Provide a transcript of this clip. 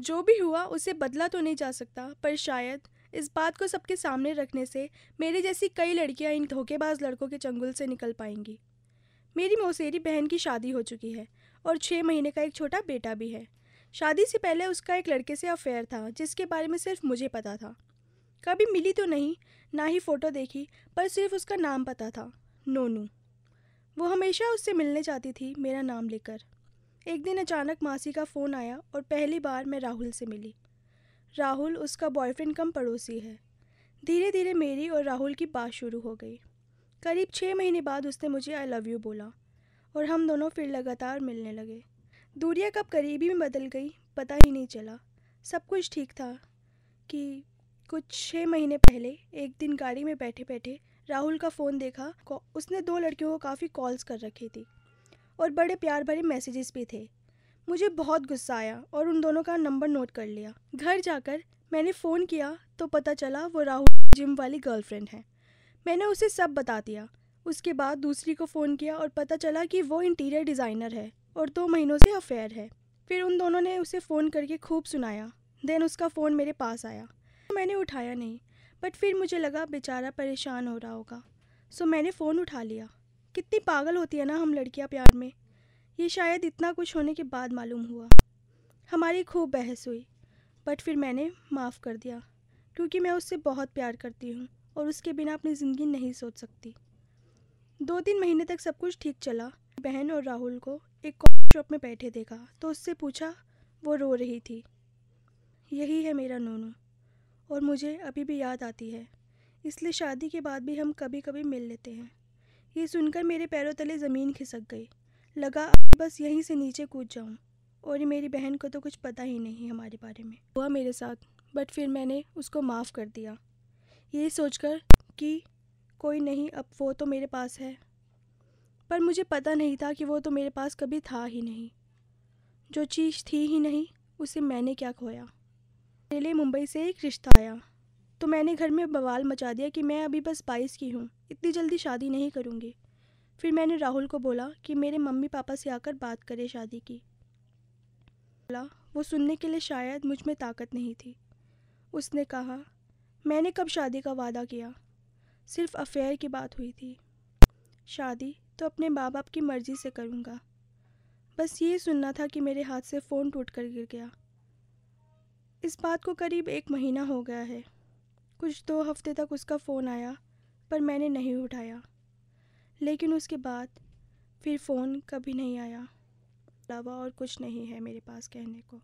जो भी हुआ, उसे बदला तो नहीं जा सकता, पर शायद इस बात को सबके सामने रखने से मेरी जैसी कई लड़कियाँ इन धोखेबाज लड़कों के चंगुल से निकल पाएँगी। मेरी मौसेरी बहन की शादी हो चुकी है और छः महीने का एक छोटा बेटा भी है। शादी से पहले उसका एक लड़के से अफेयर था, जिसके बारे में सिर्फ़ मुझे पता था। कभी मिली तो नहीं, ना ही फ़ोटो देखी, पर सिर्फ़ उसका नाम पता था, नोनू। वो हमेशा उससे मिलने जाती थी, मेरा नाम लेकर। एक दिन अचानक मासी का फ़ोन आया और पहली बार मैं राहुल से मिली। राहुल उसका बॉयफ्रेंड कम पड़ोसी है। धीरे धीरे मेरी और राहुल की बात शुरू हो गई। करीब छः महीने बाद उसने मुझे आई लव यू बोला और हम दोनों फिर लगातार मिलने लगे। दूरिया कब करीबी में बदल गई, पता ही नहीं चला। सब कुछ ठीक था कि कुछ छः महीने पहले एक दिन गाड़ी में बैठे बैठे राहुल का फ़ोन देखा, उसने दो लड़कियों को काफ़ी कॉल्स कर रखी थी। और बड़े प्यार भरे मैसेजेस भी थे। मुझे बहुत गुस्सा आया और उन दोनों का नंबर नोट कर लिया। घर जाकर मैंने फ़ोन किया तो पता चला वो राहुल जिम वाली गर्लफ्रेंड है। मैंने उसे सब बता दिया। उसके बाद दूसरी को फ़ोन किया और पता चला कि वो इंटीरियर डिज़ाइनर है और दो महीनों से अफेयर है। फिर उन दोनों ने उसे फ़ोन करके खूब सुनाया। देन उसका फ़ोन मेरे पास आया। मैंने उठाया नहीं बट फिर मुझे लगा बेचारा परेशान हो रहा होगा। सो मैंने फ़ोन उठा लिया। कितनी पागल होती है ना हम लड़कियाँ प्यार में। ये शायद इतना कुछ होने के बाद मालूम हुआ। हमारी खूब बहस हुई बट फिर मैंने माफ़ कर दिया, क्योंकि मैं उससे बहुत प्यार करती हूँ और उसके बिना अपनी ज़िंदगी नहीं सोच सकती। दो तीन महीने तक सब कुछ ठीक चला। बहन और राहुल को एक कॉफ़ी शॉप में बैठे देखा तो उससे पूछा, वो रो रही थी। यही है मेरा नोनू, और मुझे अभी भी याद आती है, इसलिए शादी के बाद भी हम कभी कभी मिल लेते हैं। ये सुनकर मेरे पैरों तले ज़मीन खिसक गई। लगा, बस यहीं से नीचे कूद जाऊँ। और मेरी बहन को तो कुछ पता ही नहीं हमारे बारे में। हुआ मेरे साथ, बट फिर मैंने उसको माफ़ कर दिया। ये सोचकर कि कोई नहीं, अब वो तो मेरे पास है। पर मुझे पता नहीं था कि वो तो मेरे पास कभी था ही नहीं। जो चीज़ थी ही नहीं, उसे मैंने क्या खोया? मेरे लिए मुंबई से एक रिश्ता आया। तो मैंने घर में बवाल मचा दिया कि मैं अभी बस बाईस की हूँ, इतनी जल्दी शादी नहीं करूँगी। फिर मैंने राहुल को बोला कि मेरे मम्मी पापा से आकर बात करें शादी की। बोला, वो सुनने के लिए शायद मुझमें ताकत नहीं थी। उसने कहा, मैंने कब शादी का वादा किया? सिर्फ़ अफेयर की बात हुई थी। शादी तो अपने माँ बाप की मर्ज़ी से करूँगा। बस ये सुनना था कि मेरे हाथ से फ़ोन टूट कर गिर गया। इस बात को करीब एक महीना हो गया है। कुछ दो हफ़्ते तक उसका फ़ोन आया, पर मैंने नहीं उठाया। लेकिन उसके बाद फिर फ़ोन कभी नहीं आया। अलावा और कुछ नहीं है मेरे पास कहने को।